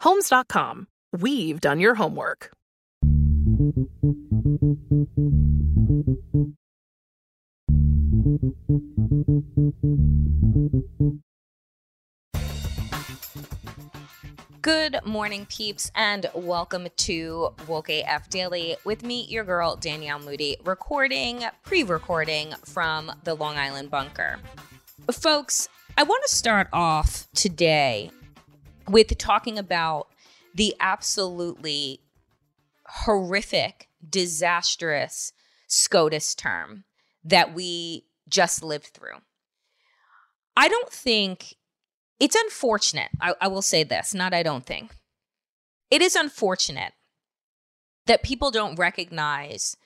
Homes.com. We've done your homework. Good morning, peeps, and welcome to Woke AF Daily with me, your girl, Danielle Moody, recording, pre recording from the Long Island bunker. Folks, I want to start off today with talking about the absolutely horrific, disastrous SCOTUS term that we just lived through. I don't think it's unfortunate. I, I, will say this, not I don't think. It is unfortunate that people don't recognize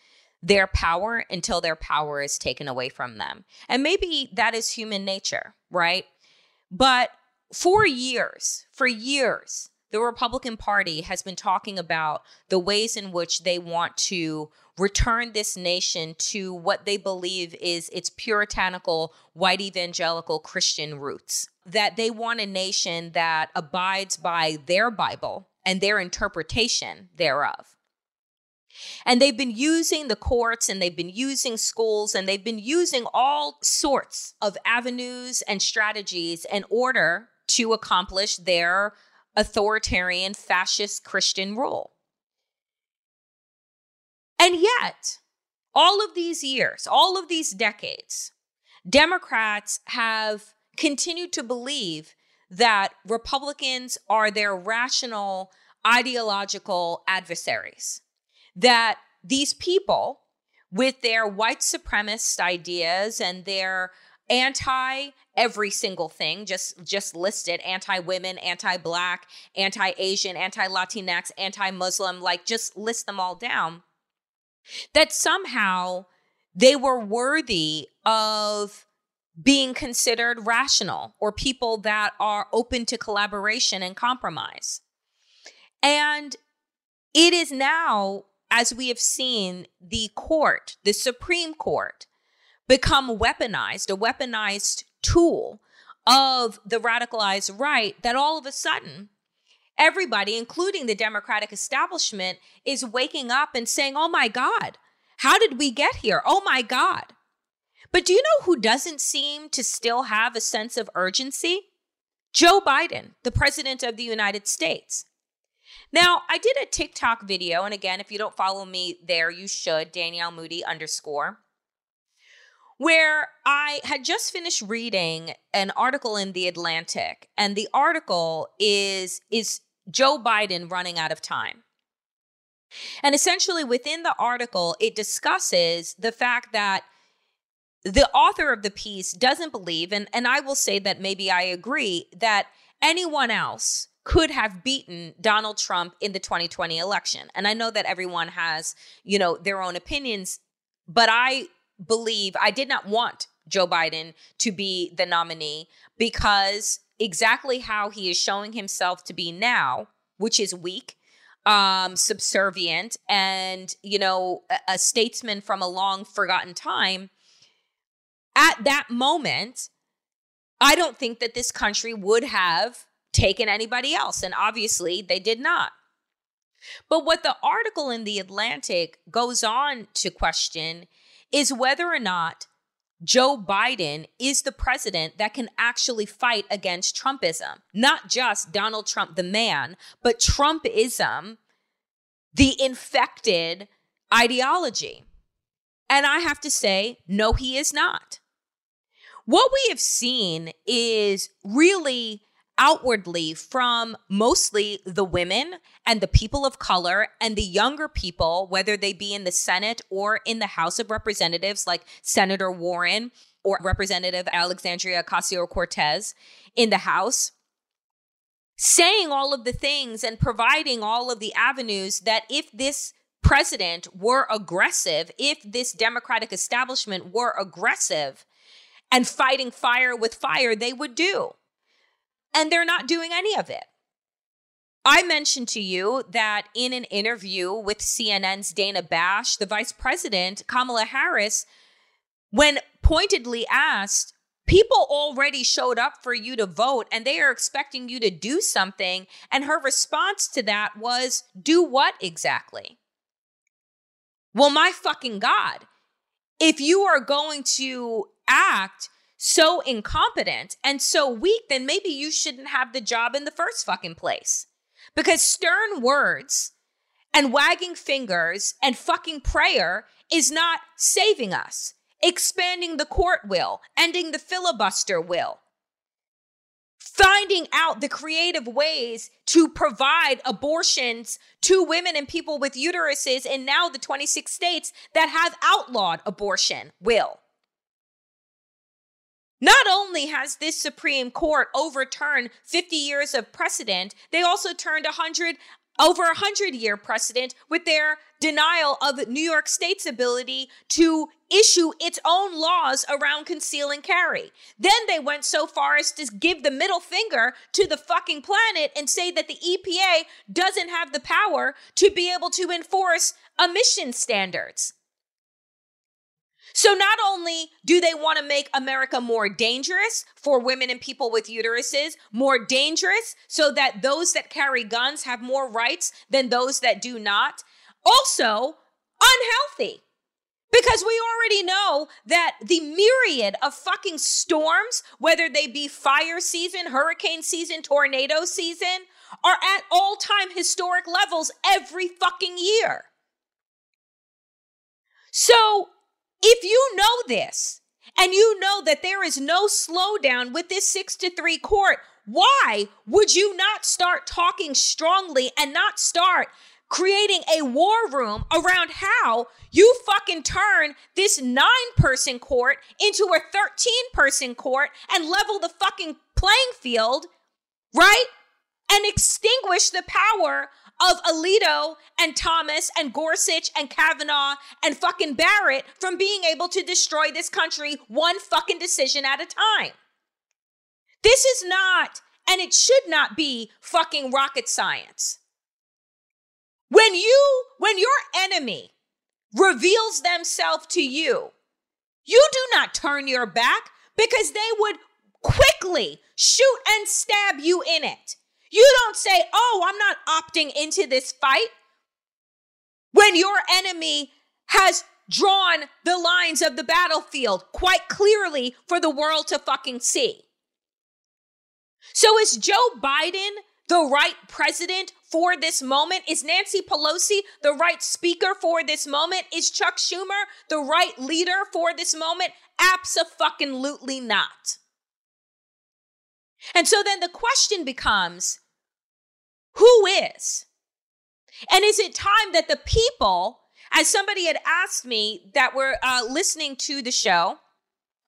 their power until their power is taken away from them. And maybe that is human nature, right? But for years, for years, the Republican Party has been talking about the ways in which they want to return this nation to what they believe is its puritanical, white evangelical Christian roots. That they want a nation that abides by their Bible and their interpretation thereof. And they've been using the courts and they've been using schools and they've been using all sorts of avenues and strategies in order to accomplish their authoritarian fascist Christian rule. And yet, all of these years, all of these decades, Democrats have continued to believe that Republicans are their rational ideological adversaries, that these people, with their white supremacist ideas and their anti every single thing just just listed anti women anti black anti asian anti latinx anti muslim like just list them all down that somehow they were worthy of being considered rational or people that are open to collaboration and compromise. And it is now as we have seen the court the supreme court become weaponized, a weaponized tool of the radicalized right, that all of a sudden, everybody, including the Democratic establishment, is waking up and saying, oh my God, how did we get here? Oh my God. But do you know who doesn't seem to still have a sense of urgency? Joe Biden, the president of the United States. Now, I did a TikTok video, and again, if you don't follow me there, you should, Danielle Moody underscore where I had just finished reading an article in the Atlantic and the article is is Joe Biden running out of time. And essentially within the article it discusses the fact that the author of the piece doesn't believe and and I will say that maybe I agree that anyone else could have beaten Donald Trump in the 2020 election. And I know that everyone has, you know, their own opinions, but I believe I did not want Joe Biden to be the nominee because exactly how he is showing himself to be now which is weak, um, subservient, and, you know, a, a statesman from a long forgotten time, at that moment, I don't think that this country would have taken anybody else. And obviously, they did not. But what the article in The Atlantic goes on to question is whether or not Joe Biden is the president that can actually fight against Trumpism. Not just Donald Trump, the man, but Trumpism, the infected ideology. And I have to say, no, he is not. What we have seen is really outwardly from mostly the women and the people of color and the younger people, whether they be in the Senate or in the House of Representatives, like Senator Warren or Representative Alexandria Ocasio Cortez in the House, saying all of the things and providing all of the avenues that if this president were aggressive, if this Democratic establishment were aggressive and fighting fire with fire, they would do and they're not doing any of it. I mentioned to you that in an interview with CNN's Dana Bash, the vice president, Kamala Harris, when pointedly asked, people already showed up for you to vote and they are expecting you to do something. And her response to that was, do what exactly? Well, my fucking God, if you are going to act so incompetent and so weak, then maybe you shouldn't have the job in the first fucking place. Because stern words and wagging fingers and fucking prayer is not saving us. Expanding the court will, ending the filibuster will. Finding out the creative ways to provide abortions to women and people with uteruses in now the 26 states that have outlawed abortion will. Not only has this Supreme Court overturned 50 years of precedent, they also turned 100 over a 100 year precedent with their denial of New York State's ability to issue its own laws around conceal and carry. Then they went so far as to give the middle finger to the fucking planet and say that the EPA doesn't have the power to be able to enforce emission standards. So not only do they want to make America more dangerous for women and people with uteruses, more dangerous so that those that carry guns have more rights than those that do not, also unhealthy. Because we already know that the myriad of fucking storms, whether they be fire season, hurricane season, tornado season, are at all time historic levels every fucking year. So if you know this and you know that there is no slowdown with this six to three court, why would you not start talking strongly and not start creating a war room around how you fucking turn this nine person court into a 13 person court and level the fucking playing field, right? And extinguish the power of Alito and Thomas and Gorsuch and Kavanaugh and fucking Barrett from being able to destroy this country one fucking decision at a time. This is not, and it should not be fucking rocket science. When you, when your enemy reveals themselves to you, you do not turn your back because they would quickly shoot and stab you in it. You don't say, oh, I'm not opting into this fight when your enemy has drawn the lines of the battlefield quite clearly for the world to fucking see. So is Joe Biden the right president for this moment? Is Nancy Pelosi the right speaker for this moment? Is Chuck Schumer the right leader for this moment? Absolutely not. And so then the question becomes who is? And is it time that the people, as somebody had asked me that were uh, listening to the show,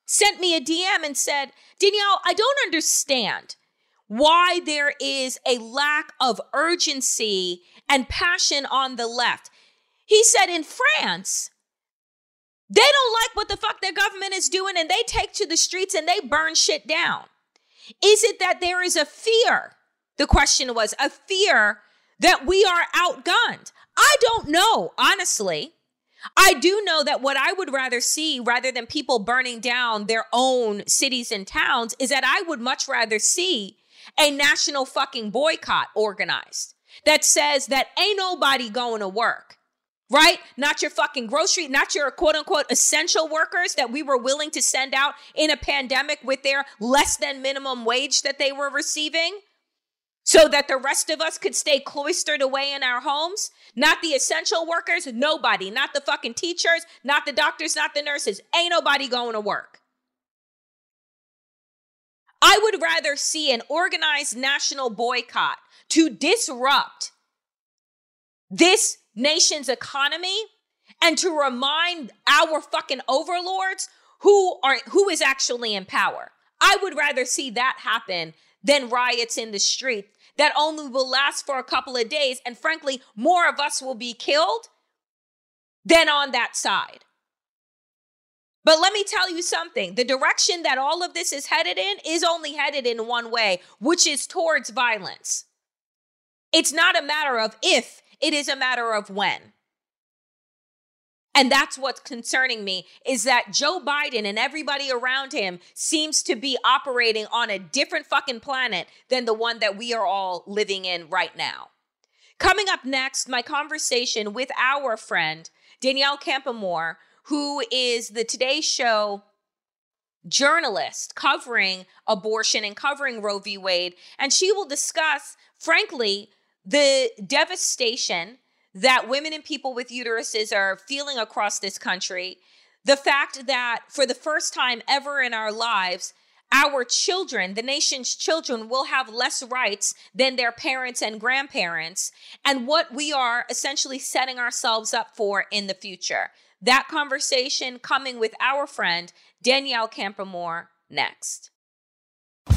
sent me a DM and said, Danielle, I don't understand why there is a lack of urgency and passion on the left. He said in France, they don't like what the fuck their government is doing and they take to the streets and they burn shit down. Is it that there is a fear the question was a fear that we are outgunned. I don't know, honestly. I do know that what I would rather see rather than people burning down their own cities and towns is that I would much rather see a national fucking boycott organized that says that ain't nobody going to work. Right? Not your fucking grocery, not your quote unquote essential workers that we were willing to send out in a pandemic with their less than minimum wage that they were receiving so that the rest of us could stay cloistered away in our homes. Not the essential workers, nobody, not the fucking teachers, not the doctors, not the nurses. Ain't nobody going to work. I would rather see an organized national boycott to disrupt this nation's economy and to remind our fucking overlords who are who is actually in power. I would rather see that happen than riots in the street that only will last for a couple of days. And frankly, more of us will be killed than on that side. But let me tell you something the direction that all of this is headed in is only headed in one way, which is towards violence. It's not a matter of if, it is a matter of when. And that's what's concerning me is that Joe Biden and everybody around him seems to be operating on a different fucking planet than the one that we are all living in right now. Coming up next, my conversation with our friend, Danielle Campoamor, who is the Today Show journalist covering abortion and covering Roe v. Wade. And she will discuss, frankly, the devastation that women and people with uteruses are feeling across this country, the fact that for the first time ever in our lives, our children, the nation's children, will have less rights than their parents and grandparents, and what we are essentially setting ourselves up for in the future. That conversation coming with our friend Danielle Campoamor next.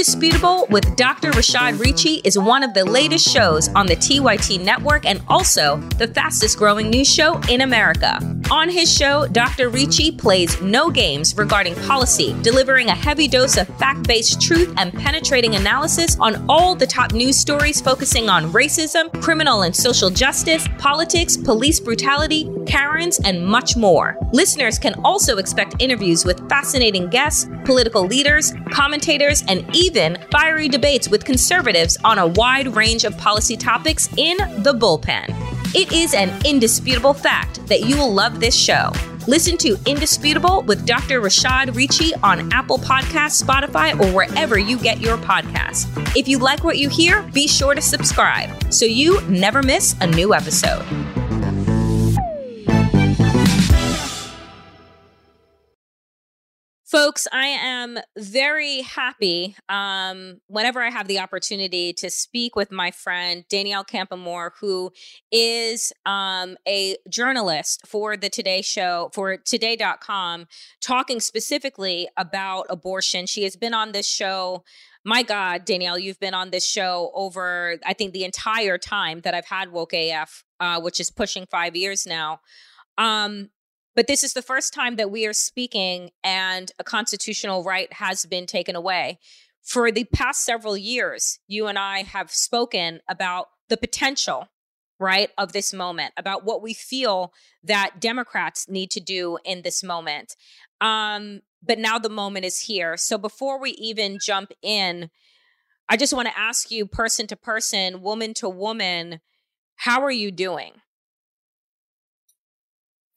Indisputable with Dr. Rashad Richey is one of the latest shows on the TYT network and also the fastest growing news show in America. On his show, Dr. Richey plays no games regarding policy, delivering a heavy dose of fact based truth and penetrating analysis on all the top news stories focusing on racism, criminal and social justice, politics, police brutality, Karens, and much more. Listeners can also expect interviews with fascinating guests, political leaders, commentators, and even even fiery debates with conservatives on a wide range of policy topics in the bullpen. It is an indisputable fact that you will love this show. Listen to Indisputable with Dr. Rashad Richey on Apple Podcasts, Spotify, or wherever you get your podcasts. If you like what you hear, be sure to subscribe so you never miss a new episode. Folks, I am very happy um, whenever I have the opportunity to speak with my friend Danielle Campoamor, who is um, a journalist for the Today Show, for Today.com, talking specifically about abortion. She has been on this show. My God, Danielle, you've been on this show over, I think, the entire time that I've had Woke AF, uh, which is pushing five years now. Um, but this is the first time that we are speaking and a constitutional right has been taken away. For the past several years, you and I have spoken about the potential, right, of this moment, about what we feel that Democrats need to do in this moment. Um, but now the moment is here. So before we even jump in, I just want to ask you, person to person, woman to woman, how are you doing?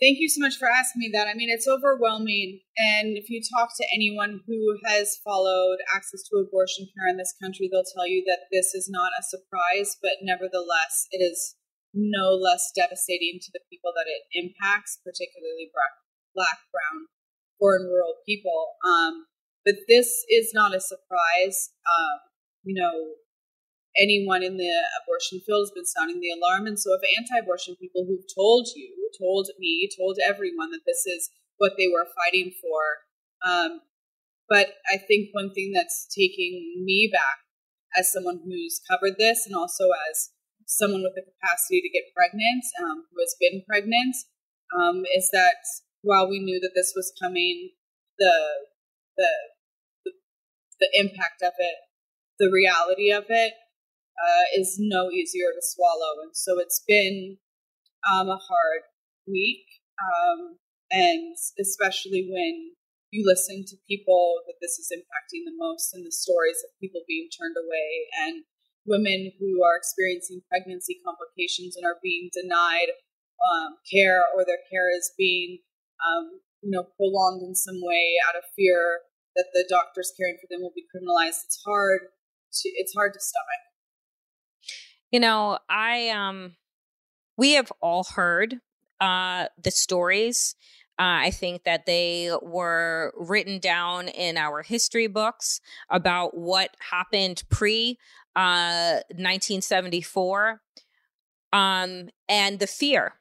Thank you so much for asking me that. I mean, it's overwhelming. And if you talk to anyone who has followed access to abortion care in this country, they'll tell you that this is not a surprise, but nevertheless, it is no less devastating to the people that it impacts, particularly black, brown, poor, and rural people. Um, but this is not a surprise. Um, you know, anyone in the abortion field has been sounding the alarm. And so, if anti abortion people who've told you, told me, told everyone that this is what they were fighting for. Um, but I think one thing that's taking me back as someone who's covered this and also as someone with the capacity to get pregnant, um, who has been pregnant, um, is that while we knew that this was coming, the, the the the impact of it, the reality of it, uh, is no easier to swallow. And so it's been um, a hard week. Um, and especially when you listen to people that this is impacting the most and the stories of people being turned away and women who are experiencing pregnancy complications and are being denied um, care or their care is being um, you know prolonged in some way out of fear that the doctors caring for them will be criminalized it's hard to it's hard to stomach you know, I um we have all heard uh the stories. Uh, I think that they were written down in our history books about what happened pre uh, 1974 um, and the fear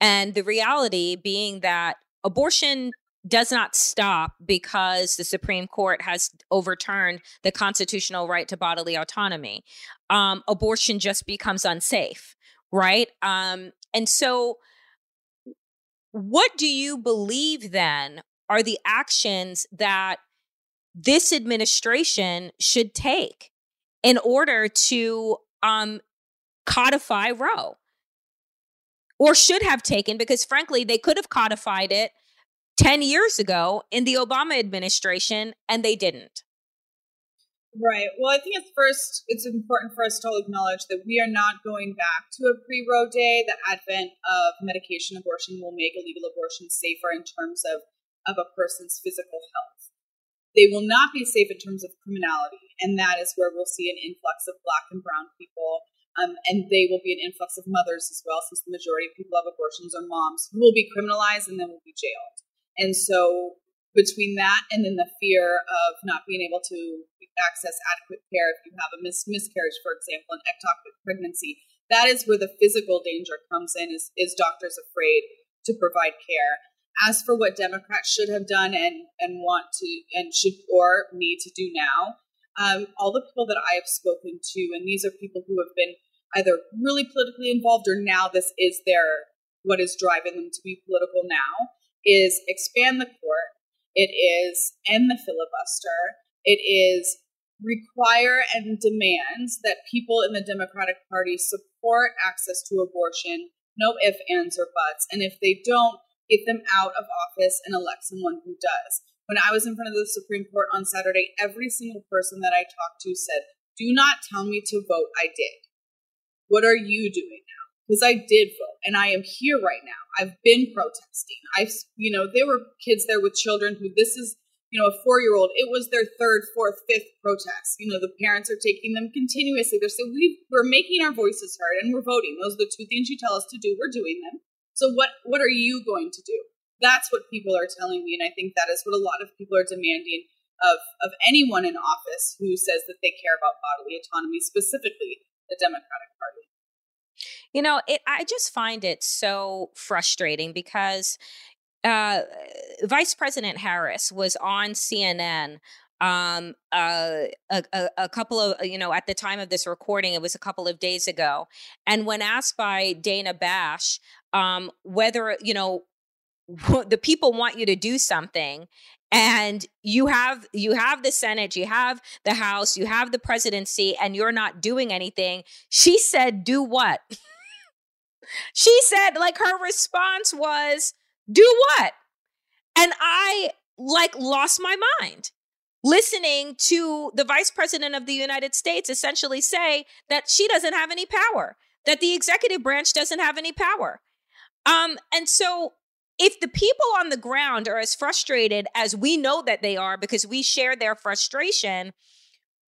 and the reality being that abortion does not stop because the Supreme Court has overturned the constitutional right to bodily autonomy. Um, abortion just becomes unsafe, right? Um, and so, what do you believe then are the actions that this administration should take in order to um, codify Roe? Or should have taken, because frankly, they could have codified it 10 years ago in the Obama administration, and they didn't. Right. Well, I think at first it's important for us to acknowledge that we are not going back to a pre Roe day. The advent of medication abortion will make illegal abortion safer in terms of, of a person's physical health. They will not be safe in terms of criminality, and that is where we'll see an influx of black and brown people. Um, and they will be an influx of mothers as well, since the majority of people who have abortions are moms who will be criminalized and then will be jailed. And so between that and then the fear of not being able to access adequate care if you have a mis- miscarriage, for example, an ectopic pregnancy, that is where the physical danger comes in is, is doctors afraid to provide care. As for what Democrats should have done and, and want to and should or need to do now, um, all the people that I have spoken to, and these are people who have been either really politically involved or now this is their what is driving them to be political now is expand the court. It is end the filibuster. It is require and demands that people in the Democratic Party support access to abortion, no ifs, ands, or buts. And if they don't, get them out of office and elect someone who does. When I was in front of the Supreme Court on Saturday, every single person that I talked to said, Do not tell me to vote. I did. What are you doing now? Because I did vote and I am here right now. I've been protesting. I've, you know, there were kids there with children who this is, you know, a four year old. It was their third, fourth, fifth protest. You know, the parents are taking them continuously. They're saying, we, we're making our voices heard and we're voting. Those are the two things you tell us to do. We're doing them. So what, what are you going to do? That's what people are telling me. And I think that is what a lot of people are demanding of, of anyone in office who says that they care about bodily autonomy, specifically the Democratic Party. You know, it I just find it so frustrating because uh, Vice President Harris was on CNN um, uh, a, a, a, couple of, you know, at the time of this recording, it was a couple of days ago. And when asked by Dana Bash um, whether, you know, the people want you to do something and you have you have the senate you have the house you have the presidency and you're not doing anything she said do what She said, like, her response was, do what? And I, like, lost my mind listening to the vice president of the United States essentially say that she doesn't have any power, that the executive branch doesn't have any power. Um, and so if the people on the ground are as frustrated as we know that they are because we share their frustration,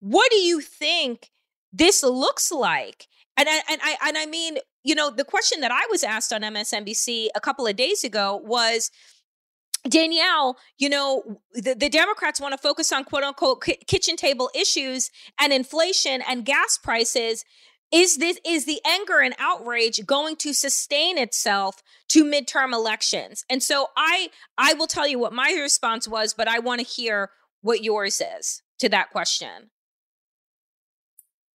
what do you think this looks like? And I, and I and I mean, you know, the question that I was asked on MSNBC a couple of days ago was Danielle, you know, the, the Democrats want to focus on quote unquote kitchen table issues and inflation and gas prices. Is this is the anger and outrage going to sustain itself to midterm elections? And so I I will tell you what my response was, but I want to hear what yours is to that question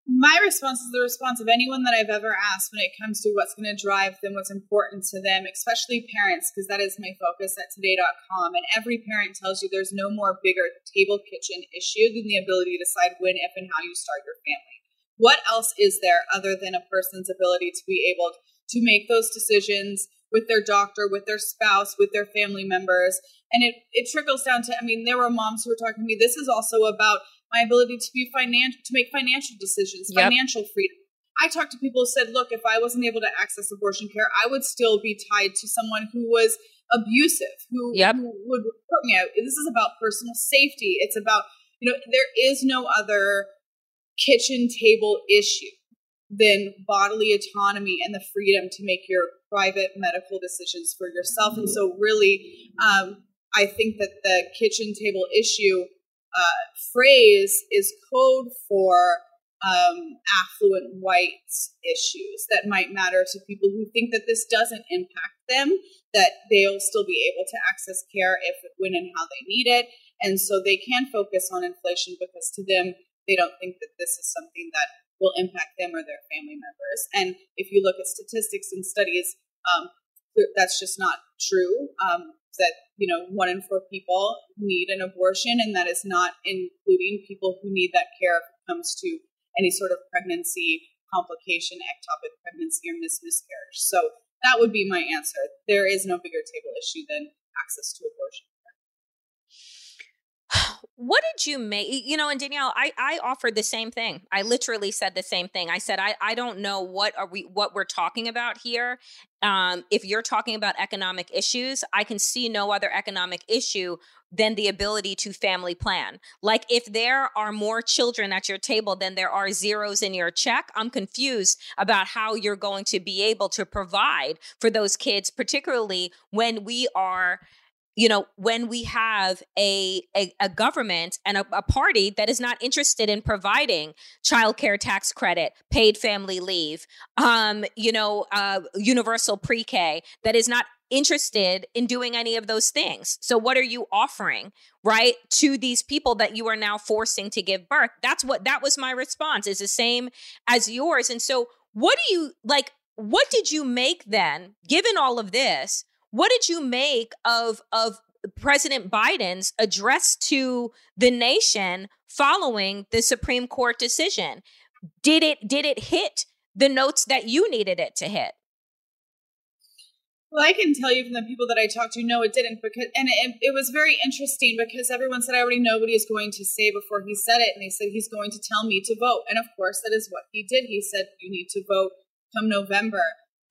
my response is the response of anyone that I've ever asked when it comes to what's going to drive them, what's important to them, especially parents, because that is my focus at today.com. And every parent tells you there's no more bigger table kitchen issue than the ability to decide when, if, and how you start your family. What else is there other than a person's ability to be able to make those decisions with their doctor, with their spouse, with their family members? And it, it trickles down to, I mean, there were moms who were talking to me, this is also about my ability to be financial to make financial decisions, yep. financial freedom. I talked to people who said, look, if I wasn't able to access abortion care, I would still be tied to someone who was abusive, who, yep. who would report me out. This is about personal safety. It's about, you know, there is no other kitchen table issue than bodily autonomy and the freedom to make your private medical decisions for yourself. And so, really, um, I think that the kitchen table issue uh, phrase is code for um, affluent white issues that might matter to people who think that this doesn't impact them, that they'll still be able to access care if, when, and how they need it. And so they can focus on inflation because to them, they don't think that this is something that will impact them or their family members. And if you look at statistics and studies, um, that's just not true. Um, that you know one in four people need an abortion and that is not including people who need that care if it comes to any sort of pregnancy complication ectopic pregnancy or miscarriage so that would be my answer. There is no bigger table issue than access to abortion what did you make you know and danielle i i offered the same thing. I literally said the same thing. I said i i don't know what are we what we're talking about here. Um if you're talking about economic issues i can see no other economic issue than the ability to family plan. Like if there are more children at your table than there are zeros in your check i'm confused about how you're going to be able to provide for those kids particularly when we are you know when we have a a, a government and a, a, party that is not interested in providing child care tax credit paid family leave um you know uh universal pre-k that is not interested in doing any of those things. So what are you offering right to these people that you are now forcing to give birth? That's what that was my response is the same as yours. And so what do you like what did you make then given all of this what did you make of of President Biden's address to the nation following the Supreme Court decision? Did it did it hit the notes that you needed it to hit? Well, I can tell you from the people that I talked to, no, it didn't. Because and it, it, was very interesting because everyone said I already know what he is going to say before he said it, and they said he's going to tell me to vote, and of course that is what he did. He said you need to vote come November.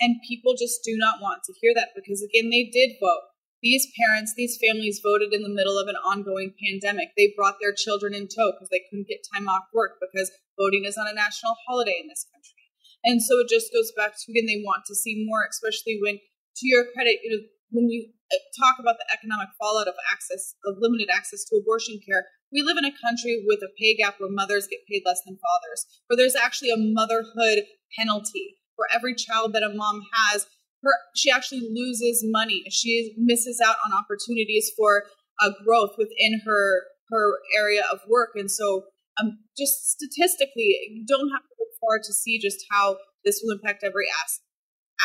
And people just do not want to hear that because, again, they did vote. These parents, these families voted in the middle of an ongoing pandemic. They brought their children in tow because they couldn't get time off work because voting is on a national holiday in this country. And so it just goes back to, again, they want to see more, especially when, to your credit, you know, when we uh, talk about the economic fallout of access, of limited access to abortion care, we live in a country with a pay gap where mothers get paid less than fathers, where there's actually a motherhood penalty for every child that a mom has, her she actually loses money. She misses out on opportunities for a growth within her her area of work. And so, um, just statistically, you don't have to look far to see just how this will impact every as-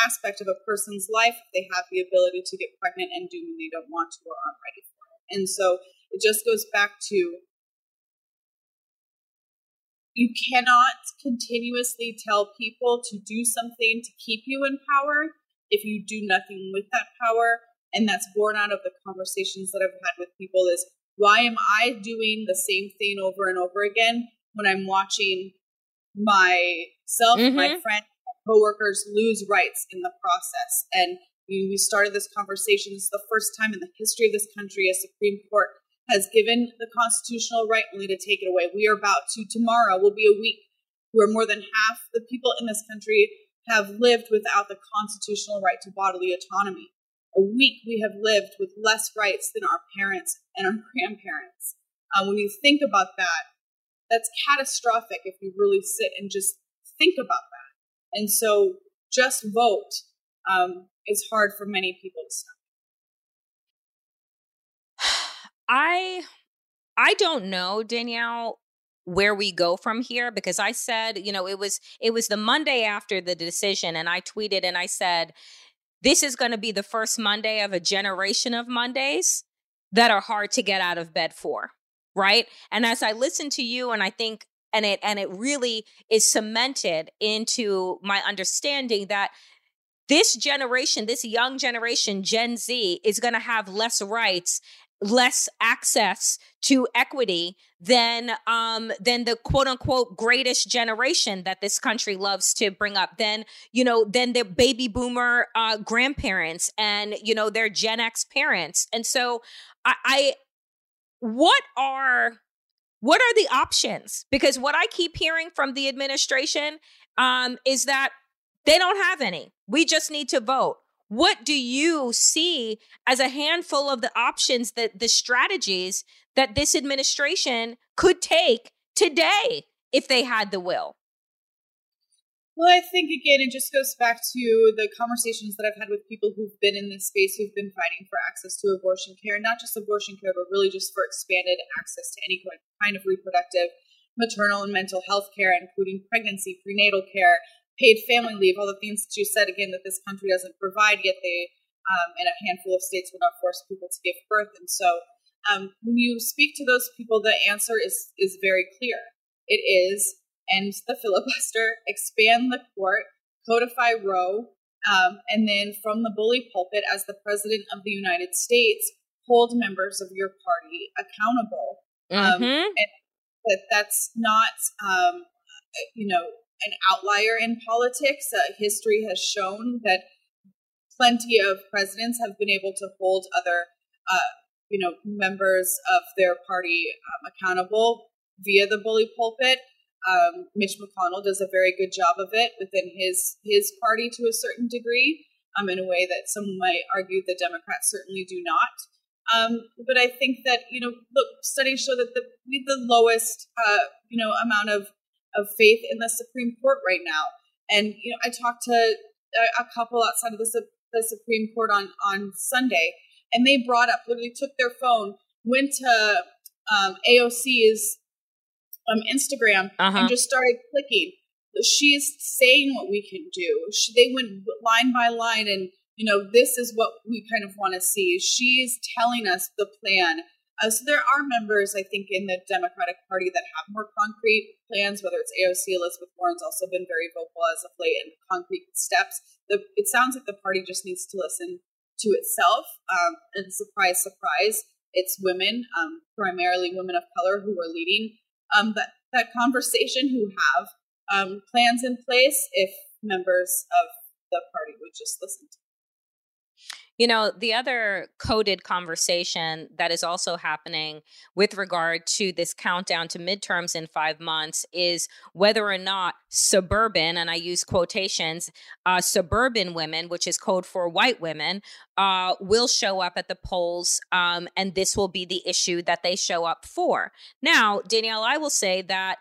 aspect of a person's life if they have the ability to get pregnant and do when they don't want to or aren't ready for it. And so, it just goes back to you cannot continuously tell people to do something to keep you in power if you do nothing with that power. And that's born out of the conversations that I've had with people is why am I doing the same thing over and over again when I'm watching myself, mm-hmm. my friends, coworkers lose rights in the process? And we started this conversation. This is the first time in the history of this country a Supreme Court has given the constitutional right only to take it away. We are about to, tomorrow will be a week where more than half the people in this country have lived without the constitutional right to bodily autonomy. a week we have lived with less rights than our parents and our grandparents. Uh, when you think about that, that's catastrophic if you really sit and just think about that. And so just vote um, is hard for many people to stop. I I don't know, Danielle, where we go from here because I said, you know, it was it was the Monday after the decision and I tweeted and I said this is going to be the first Monday of a generation of Mondays that are hard to get out of bed for, right? And as I listen to you and I think and it and it really is cemented into my understanding that this generation, this young generation, Gen Z, is going to have less rights less access to equity than um than the quote unquote greatest generation that this country loves to bring up than you know than the baby boomer uh grandparents and you know their gen x parents. And so i, I what are what are the options? Because what i keep hearing from the administration um is that they don't have any. We just need to vote what do you see as a handful of the options that the strategies that this administration could take today if they had the will? Well, I think again, it just goes back to the conversations that I've had with people who've been in this space who've been fighting for access to abortion care, not just abortion care, but really just for expanded access to any kind of reproductive, maternal, and mental health care, including pregnancy, prenatal care, paid family leave, all the things that you said again that this country doesn't provide, yet they, um, in a handful of states, will not force people to give birth. And so, um, when you speak to those people, the answer is is very clear. It is end the filibuster, expand the court, codify Roe, um, and then from the bully pulpit, as the president of the United States, hold members of your party accountable. Um, mm-hmm. and that that's not, um, you know, an outlier in politics. Uh, history has shown that plenty of presidents have been able to hold other, uh, you know, members of their party um, accountable via the bully pulpit. Um, Mitch McConnell does a very good job of it within his his party to a certain degree, um, in a way that some might argue the Democrats certainly do not. Um, but I think that you know, look, studies show that the the lowest uh, you know amount of of faith in the Supreme Court right now. And you know, I talked to a, a couple outside of the, the Supreme Court on on Sunday, and they brought up literally took their phone, went to um, AOC's um, Instagram, uh-huh. and just started clicking. She's saying what we can do. She, they went line by line, and you know, this is what we kind of want to see. She's telling us the plan uh, so there are members, I think, in the Democratic Party that have more concrete plans. Whether it's AOC, Elizabeth Warren's also been very vocal as of late in concrete steps. The, it sounds like the party just needs to listen to itself. Um, and surprise, surprise, it's women, um, primarily women of color, who are leading um, that that conversation, who have um, plans in place. If members of the party would just listen to. You know, the other coded conversation that is also happening with regard to this countdown to midterms in five months is whether or not suburban, and I use quotations, uh, suburban women, which is code for white women, uh, will show up at the polls, um, and this will be the issue that they show up for. Now, Danielle, I will say that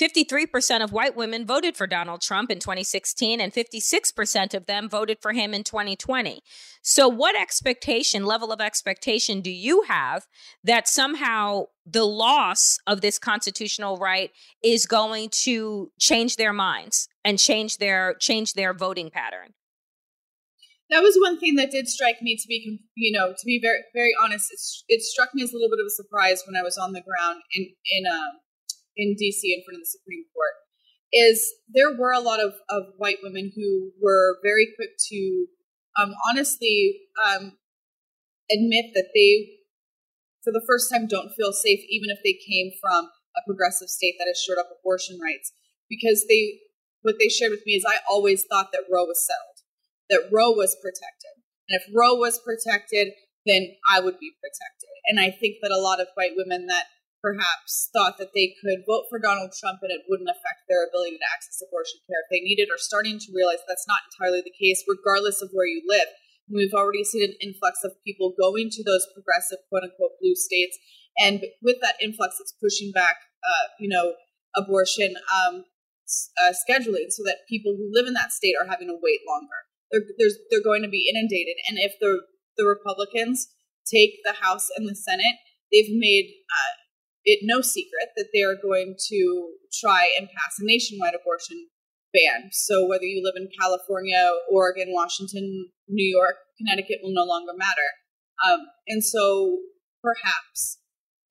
53% of white women voted for Donald Trump in 2016, and 56% of them voted for him in 2020. So, what expectation, level of expectation, do you have that somehow the loss of this constitutional right is going to change their minds and change their change their voting pattern? That was one thing that did strike me to be, you know, to be very, very honest. It, it struck me as a little bit of a surprise when I was on the ground in in um, in DC in front of the Supreme Court is there were a lot of, of white women who were very quick to um, honestly um, admit that they, for the first time, don't feel safe, even if they came from a progressive state that has shored up abortion rights. Because they, what they shared with me is, I always thought that Roe was settled, that Roe was protected. And if Roe was protected, then I would be protected. And I think that a lot of white women that perhaps thought that they could vote for Donald Trump and it wouldn't affect their ability to access abortion care if they needed, are starting to realize that's not entirely the case, regardless of where you live. We've already seen an influx of people going to those progressive, quote unquote, blue states. And with that influx, it's pushing back, uh, you know, abortion um, uh, scheduling so that people who live in that state are having to wait longer. They're, they're going to be inundated. And if the, the Republicans take the House and the Senate, they've made uh, it no secret that they are going to try and pass a nationwide abortion ban. So whether you live in California, Oregon, Washington, New York, Connecticut will no longer matter. Um, and so perhaps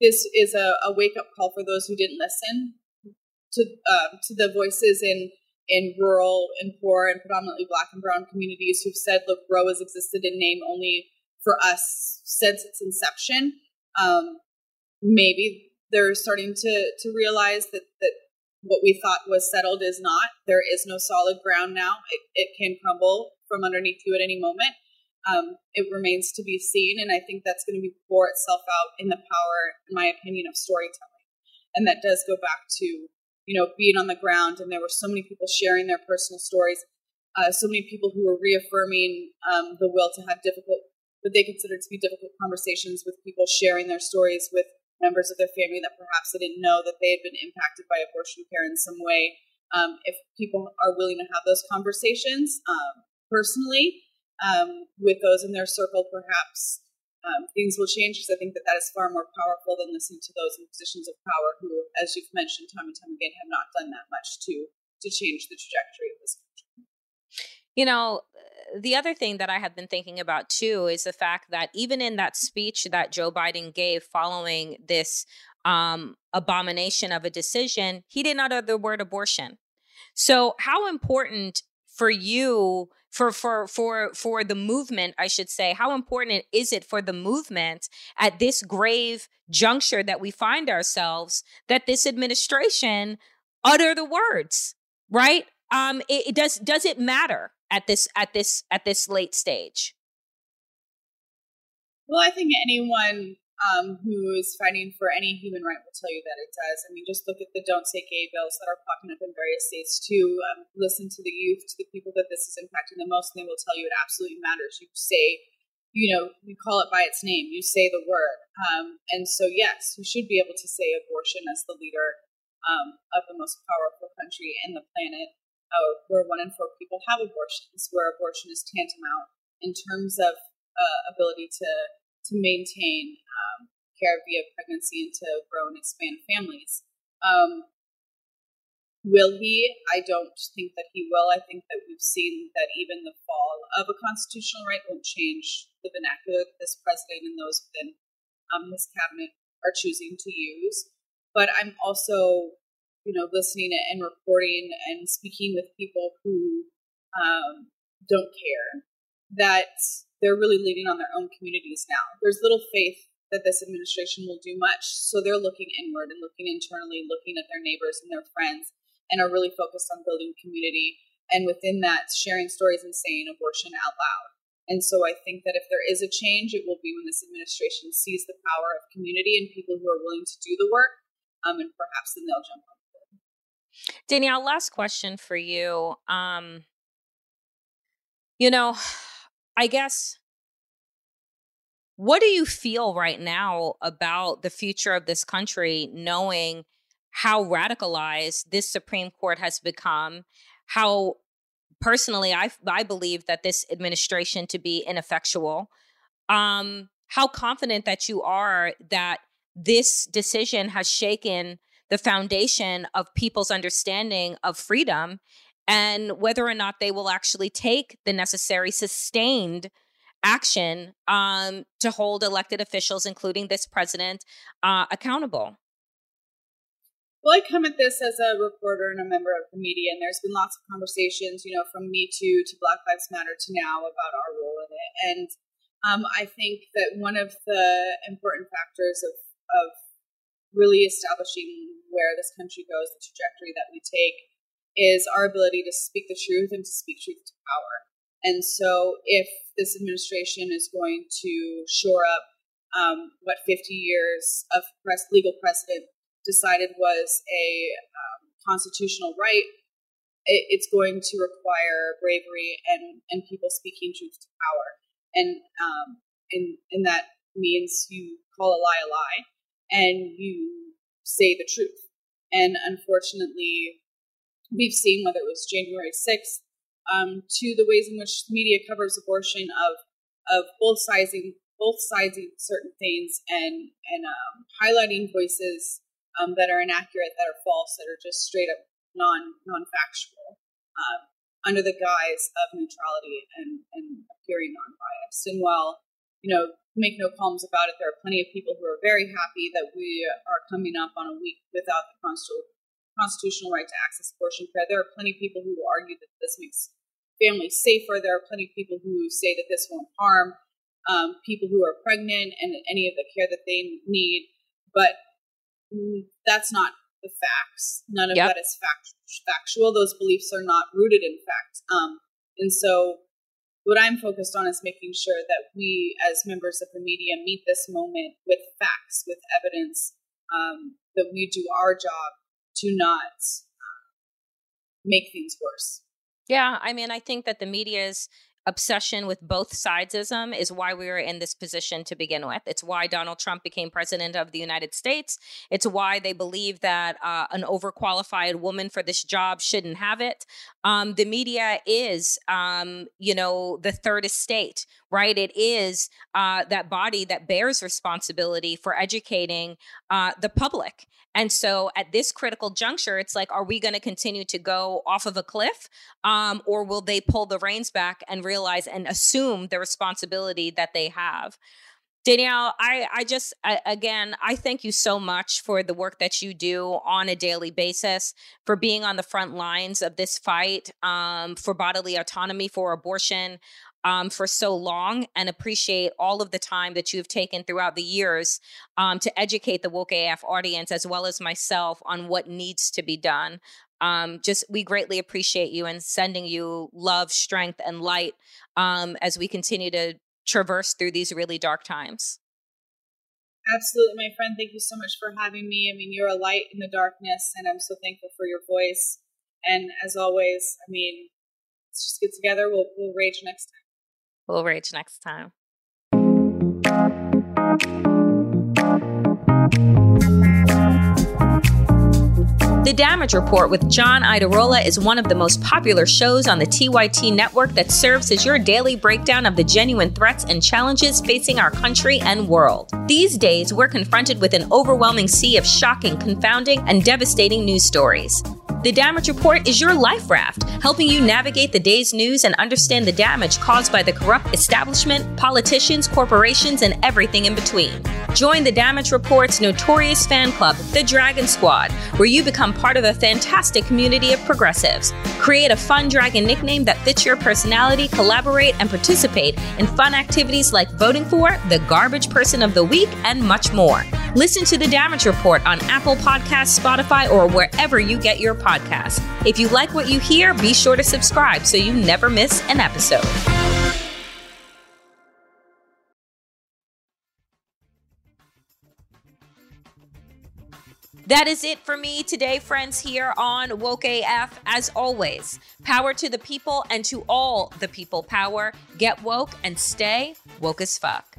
this is a, a wake up call for those who didn't listen to um, to the voices in in rural and poor and predominantly black and brown communities who've said, look, Roe has existed in name only for us since its inception. Um, maybe they're starting to to realize that that what we thought was settled is not. There is no solid ground now. It, it can crumble from underneath you at any moment. Um, it remains to be seen, and I think that's going to be pour itself out in the power, in my opinion, of storytelling. And that does go back to you know being on the ground, and there were so many people sharing their personal stories, uh, so many people who were reaffirming um, the will to have difficult, what they considered to be difficult conversations with people sharing their stories with members of their family that perhaps they didn't know that they had been impacted by abortion care in some way. Um, if people are willing to have those conversations um, personally um, with those in their circle, perhaps um, things will change because I think that that is far more powerful than listening to those in positions of power who, as you've mentioned time and time again, have not done that much to to change the trajectory of this country. You know, the other thing that I have been thinking about too is the fact that even in that speech that Joe Biden gave following this um, abomination of a decision, he did not utter the word abortion. So, how important for you for for for for the movement i should say how important is it for the movement at this grave juncture that we find ourselves that this administration utter the words right um it, it does does it matter at this at this at this late stage? Well, I think anyone um, who is fighting for any human right will tell you that it does. I mean, just look at the "Don't Say Gay" bills that are popping up in various states too. Um, listen to the youth, to the people that this is impacting the most, and they will tell you it absolutely matters. You say, you know, you call it by its name. You say the word, um, and so yes, you should be able to say abortion as the leader um, of the most powerful country in the planet uh, where one in four people have abortions, where abortion is tantamount in terms of uh, ability to to maintain um, care via pregnancy and to grow and expand families. Um, will he? I don't think that he will. I think that we've seen that even the fall of a constitutional right won't change the vernacular that this president and those within um, his cabinet are choosing to use. But I'm also you know, listening and recording and speaking with people who um, don't care, that they're really leaning on their own communities now. There's little faith that this administration will do much, so they're looking inward and looking internally, looking at their neighbors and their friends, and are really focused on building community. And within that, sharing stories and saying abortion out loud. And so I think that if there is a change, it will be when this administration sees the power of community and people who are willing to do the work, um, and perhaps then they'll jump on Danielle, last question for you. Um, you know, I guess what do you feel right now about the future of this country, knowing how radicalized this Supreme Court has become? How personally, I I believe that this administration to be ineffectual. Um, how confident that you are that this decision has shaken the foundation of people's understanding of freedom and whether or not they will actually take the necessary sustained action um, to hold elected officials, including this president, uh, accountable. Well, I come at this as a reporter and a member of the media, and there's been lots of conversations, you know, from Me Too to Black Lives Matter to now about our role in it. And um, I think that one of the important factors of, of really establishing where this country goes, the trajectory that we take, is our ability to speak the truth and to speak truth to power. And so, if this administration is going to shore up um, what 50 years of press, legal precedent decided was a um, constitutional right, it, it's going to require bravery and, and people speaking truth to power. and um, and and that means you call a lie a lie, and you say the truth. And unfortunately, we've seen whether it was January sixth um, to the ways in which media covers abortion of of both sizing both of certain things and and um, highlighting voices um, that are inaccurate, that are false, that are just straight up non non factual, um, under the guise of neutrality and and appearing non biased. And while you know make no qualms about it, there are plenty of people who are very happy that we are coming up on a week without the constitutional right to access abortion care. There are plenty of people who argue that this makes families safer. There are plenty of people who say that this won't harm um, people who are pregnant and any of the care that they need. But that's not the facts. None of yep. that is fact- factual. Those beliefs are not rooted in fact. Um, and so, what I'm focused on is making sure that we, as members of the media, meet this moment with facts, with evidence, um, that we do our job to not uh, make things worse. Yeah, I mean, I think that the media's obsession with both sidesism is why we were in this position to begin with. It's why Donald Trump became president of the United States. It's why they believe that uh, an overqualified woman for this job shouldn't have it. Um, the media is, um, you know, the third estate, right? It is uh, that body that bears responsibility for educating uh, the public. And so at this critical juncture, it's like, are we going to continue to go off of a cliff? Um, or will they pull the reins back and realize and assume the responsibility that they have? Danielle, I, I just, I, again, I thank you so much for the work that you do on a daily basis, for being on the front lines of this fight um, for bodily autonomy, for abortion um, for so long and appreciate all of the time that you've taken throughout the years um, to educate the Woke AF audience as well as myself on what needs to be done. Um, just we greatly appreciate you and sending you love, strength, and light um, as we continue to traverse through these really dark times. Absolutely, my friend. Thank you so much for having me. I mean, you're a light in the darkness, and I'm so thankful for your voice. And as always, I mean, let's just get together. We'll, we'll rage next time. We'll rage next time. The Damage Report with John Iadarola is one of the most popular shows on the TYT network that serves as your daily breakdown of the genuine threats and challenges facing our country and world. These days, we're confronted with an overwhelming sea of shocking, confounding, and devastating news stories. The Damage Report is your life raft, helping you navigate the day's news and understand the damage caused by the corrupt establishment, politicians, corporations, and everything in between. Join the Damage Report's notorious fan club, the Dragon Squad, where you become part of a fantastic community of progressives. Create a fun dragon nickname that fits your personality, collaborate, and participate in fun activities like voting for the garbage person of the week and much more. Listen to the Damage Report on Apple Podcasts, Spotify, or wherever you get your podcasts podcast. If you like what you hear, be sure to subscribe so you never miss an episode. That is it for me today, friends, here on Woke AF. As always, power to the people and to all the people power. Get woke and stay woke as fuck.